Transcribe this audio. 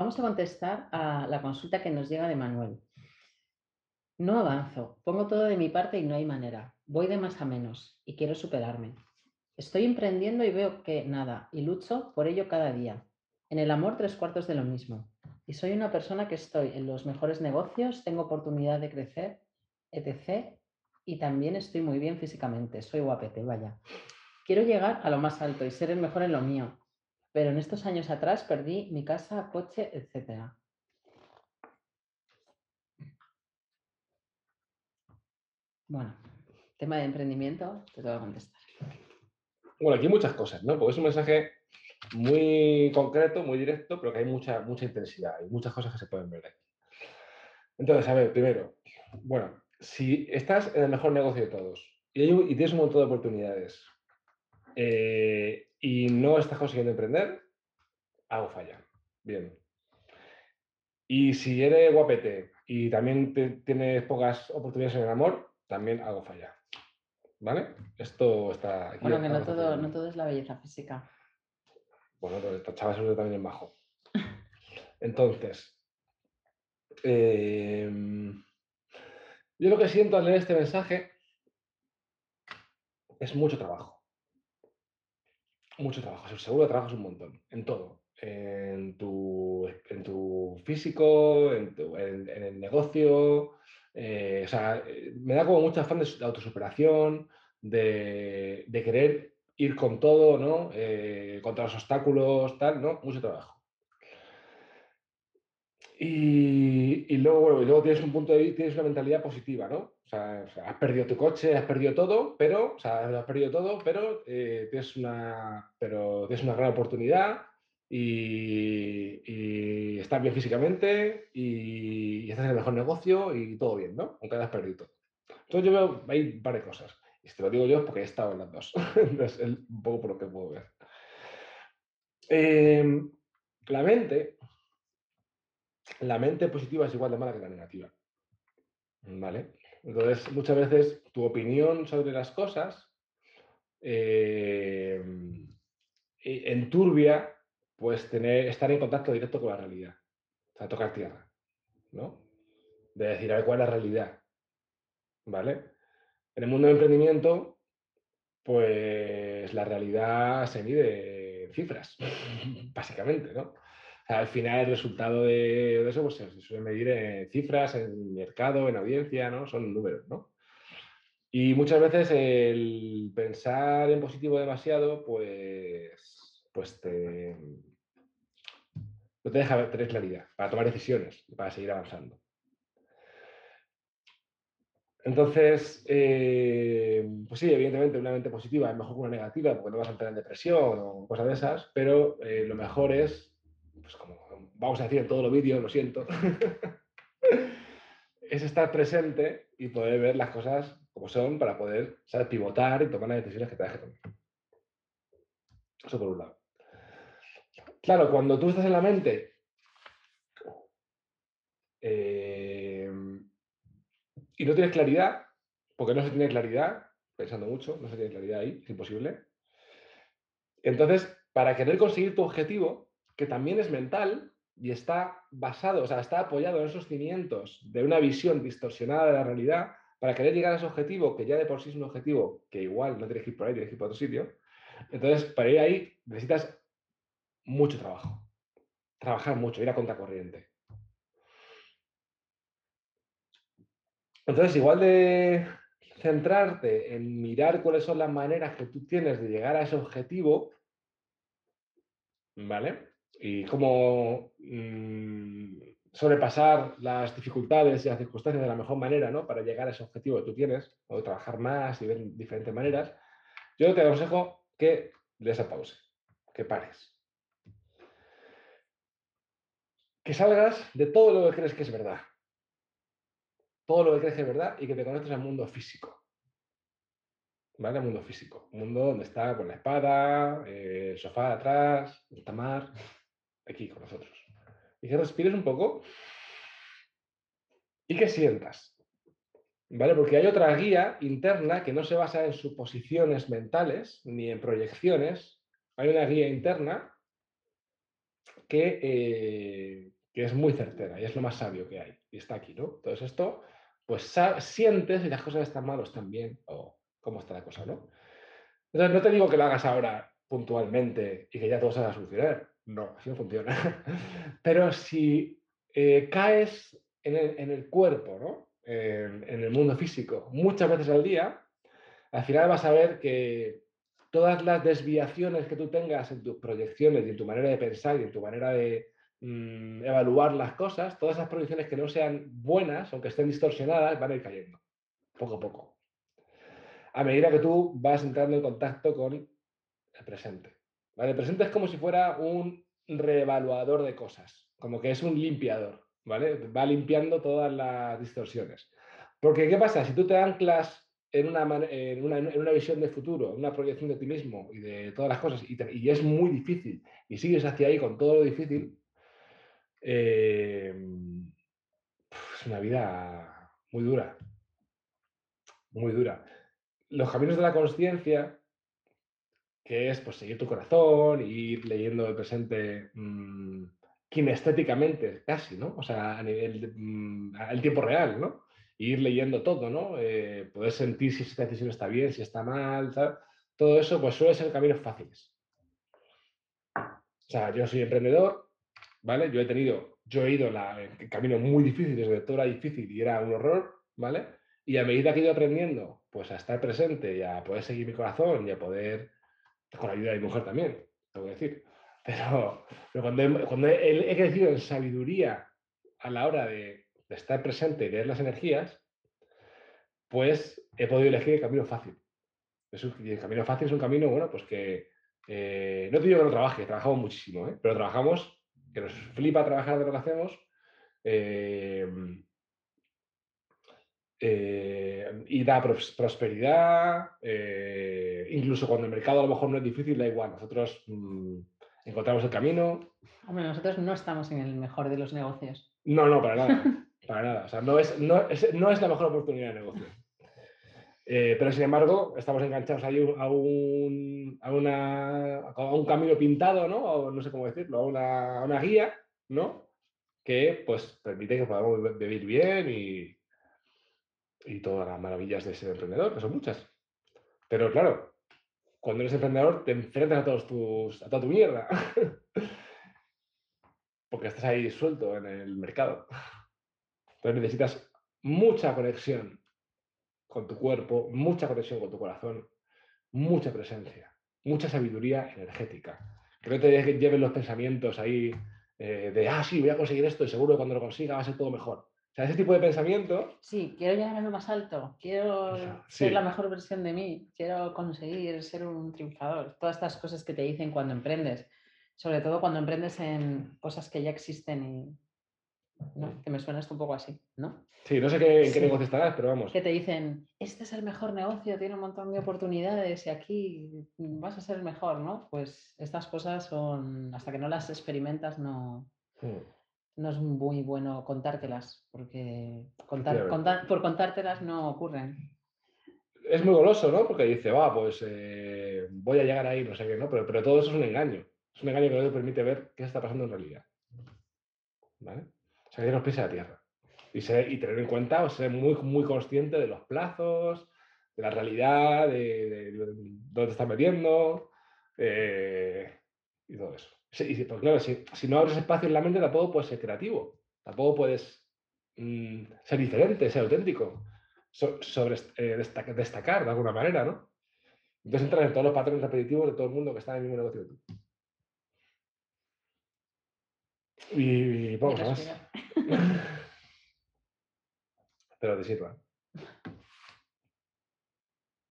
Vamos a contestar a la consulta que nos llega de Manuel. No avanzo, pongo todo de mi parte y no hay manera. Voy de más a menos y quiero superarme. Estoy emprendiendo y veo que nada, y lucho por ello cada día. En el amor tres cuartos de lo mismo. Y soy una persona que estoy en los mejores negocios, tengo oportunidad de crecer, etc. Y también estoy muy bien físicamente, soy guapete, vaya. Quiero llegar a lo más alto y ser el mejor en lo mío, pero en estos años atrás perdí mi casa, coche, etc. Bueno, tema de emprendimiento, te tengo que contestar. Bueno, aquí hay muchas cosas, ¿no? Porque es un mensaje muy concreto, muy directo, pero que hay mucha, mucha intensidad y muchas cosas que se pueden ver aquí. Entonces, a ver, primero, bueno, si estás en el mejor negocio de todos y, y tienes un montón de oportunidades eh, y no estás consiguiendo emprender, algo falla. Bien. Y si eres guapete y también tienes pocas oportunidades en el amor, también algo falla. ¿Vale? Esto está aquí. Bueno, que no todo, no todo es la belleza física. Bueno, pero esta chava es también es bajo. Entonces, em, yo lo que siento al leer este mensaje es mucho trabajo mucho trabajo, seguro trabajas un montón, en todo, en tu, en tu físico, en, el negocio, eh, o sea, eh, me da como mucha afán de, autosuperación, de, querer ir con todo, ¿no? Eh, contra los obstáculos, tal, ¿no? Mucho trabajo. Y, luego, luego tienes un punto de vista, tienes una mentalidad positiva, ¿no? O sea, has perdido tu coche, has perdido todo, pero, o sea, has perdido todo, pero, eh, tienes, una, pero tienes una gran oportunidad y, estás bien físicamente y, estás en el mejor negocio y todo bien, ¿no? Aunque hayas perdido todo. Entonces yo veo, hay de cosas. Y te lo digo yo porque he estado en las dos. es un poco por lo que puedo ver. Em, la mente la mente positiva es igual de mala que la negativa. ¿Vale? Entonces, muchas veces tu opinión sobre las cosas eh, enturbia pues tener, estar en contacto directo con la realidad. O sea, tocar tierra. ¿No? De decir, a ver cuál es la realidad. ¿Vale? En el mundo del emprendimiento, pues la realidad se mide en cifras, básicamente, ¿no? Al final el resultado de, eso pues, se suele medir en cifras, en mercado, en audiencia, ¿no? Son números, ¿no? Y muchas veces el pensar en positivo demasiado, pues, pues te, no te deja tener claridad para tomar decisiones y para seguir avanzando. Entonces, eh, pues sí, evidentemente una mente positiva es mejor que una negativa porque no vas a entrar en depresión o cosas de esas, pero eh, lo mejor es pues como vamos a decir en todos los vídeos, lo siento, es estar presente y poder ver las cosas como son para poder pivotar y tomar las decisiones que te que tomar. Eso por un lado. Claro, cuando tú estás en la mente eh, y no tienes claridad, porque no se tiene claridad, pensando mucho, no se tiene claridad ahí, es imposible. Entonces, para querer conseguir tu objetivo, que también es mental y está basado, o sea, está apoyado en esos cimientos de una visión distorsionada de la realidad para querer llegar a ese objetivo, que ya de por sí es un objetivo que igual no tienes que ir por ahí, tienes que ir por otro sitio. Entonces, para ir ahí necesitas mucho trabajo, trabajar mucho, ir a contracorriente. Entonces, igual de centrarte en mirar cuáles son las maneras que tú tienes de llegar a ese objetivo, ¿vale? Y cómo mm, sobrepasar las dificultades y las circunstancias de la mejor manera ¿no? para llegar a ese objetivo que tú tienes, o trabajar más y ver diferentes maneras, yo te aconsejo que des a pause, que pares. Que salgas de todo lo que crees que es verdad. Todo lo que crees que es verdad y que te conectes al mundo físico. ¿Vale? El mundo físico. Un mundo donde está con la espada, el sofá de atrás, el tamar, aquí con nosotros. Y que respires un poco y que sientas. ¿Vale? Porque hay otra guía interna que no se basa en suposiciones mentales ni en proyecciones. Hay una guía interna que, eh, que, es muy certera y es lo más sabio que hay. Y está aquí, ¿no? Entonces esto, pues sientes si las cosas están mal o están bien o cómo está la cosa, ¿no? Entonces no te digo que lo hagas ahora puntualmente y que ya todo se va a solucionar. No, así no funciona. Pero si eh, caes en el, cuerpo, ¿no? En, el mundo físico, muchas veces al día, al final vas a ver que todas las desviaciones que tú tengas en tus proyecciones y en tu manera de pensar y en tu manera de mm, evaluar las cosas, todas esas proyecciones que no sean buenas, aunque estén distorsionadas, van a ir cayendo, poco a poco. A medida que tú vas entrando en contacto con el presente. El presente es como si fuera un reevaluador de cosas, como que es un limpiador, ¿vale? Va limpiando todas las distorsiones. Porque, ¿qué pasa? Si tú te anclas en una, en una, en una visión de futuro, una proyección de ti mismo y de todas las cosas, y, y, es muy difícil, y sigues hacia ahí con todo lo difícil, eh, es una vida muy dura, muy dura. Los caminos de la conciencia, que es pues, seguir tu corazón, ir leyendo el presente mmm, kinestéticamente, casi, ¿no? O sea, a nivel, mmm, el tiempo real, ¿no? ir leyendo todo, ¿no? Eh, poder sentir si esta decisión está bien, si está mal, todo eso, pues suele ser caminos fáciles. O sea, yo soy emprendedor, ¿vale? Yo he tenido, yo he ido la, caminos muy difíciles, donde todo era difícil y era un horror, ¿vale? Y a medida que he ido aprendiendo, pues a estar presente y a poder seguir mi corazón y a poder, con ayuda de mi mujer también, tengo que decir. Pero, cuando, he, cuando he crecido en sabiduría a la hora de estar presente y leer las energías, pues he podido elegir el camino fácil. y el camino fácil es un camino, bueno, pues que eh, no te digo que no trabaje, trabajamos muchísimo, ¿eh? pero trabajamos, que nos flipa trabajar de lo que hacemos. Em, eh, y da prosperidad, incluso cuando el mercado a lo mejor no es difícil, da igual, nosotros mm, encontramos el camino. Hombre, nosotros no estamos en el mejor de los negocios. No, no, para nada. Para nada. O sea, no es, no es, no es la mejor oportunidad de negocio. Eh, pero sin embargo, estamos enganchados ahí a un, a, una, a un camino pintado, ¿no? O no sé cómo decirlo, a una, a una guía, ¿no? Que pues permite que podamos vivir bien y, y todas las maravillas de ser emprendedor, que son muchas. Pero claro, cuando eres emprendedor te enfrentas a, todos tus, a toda tu mierda. Porque estás ahí suelto en el mercado. Entonces necesitas mucha conexión con tu cuerpo, mucha conexión con tu corazón, mucha presencia, mucha sabiduría energética. Que no te lleven los pensamientos ahí eh, de, ah, sí, voy a conseguir esto y seguro que cuando lo consiga va a ser todo mejor. O sea, ese tipo de pensamiento. Sí, quiero llegar a lo más alto, quiero ser la mejor versión de mí, quiero conseguir ser un triunfador. Todas estas cosas que te dicen cuando emprendes, sobre todo cuando emprendes en cosas que ya existen y que me suena esto un poco así, ¿no? Sí, no sé qué, en qué negocio estarás, pero vamos. Que te dicen, este es el mejor negocio, tiene un montón de oportunidades y aquí vas a ser el mejor, ¿no? Pues estas cosas son, hasta que no las experimentas, no, hmm. No es muy bueno contártelas, porque contar, por contártelas no ocurren. Es muy goloso, ¿no? Porque dice, va, pues eh, voy a llegar ahí, no sé qué, ¿no? Pero, pero todo eso es un engaño. Es un engaño que no te permite ver qué está pasando en realidad. ¿Vale? salir los pies a la tierra. Y, y tener en cuenta, o ser muy, muy consciente de los plazos, de la realidad, de, dónde te estás metiendo eh, y todo eso. Y, pues claro, si, si, no abres espacio en la mente, tampoco puedes ser creativo, tampoco puedes mm, ser diferente, ser auténtico, sobre, eh, destacar, de alguna manera, ¿no? Entonces entras en todos los patrones repetitivos de todo el mundo que está en el mismo negocio que tú. Y, vamos a más. Pero te sirva.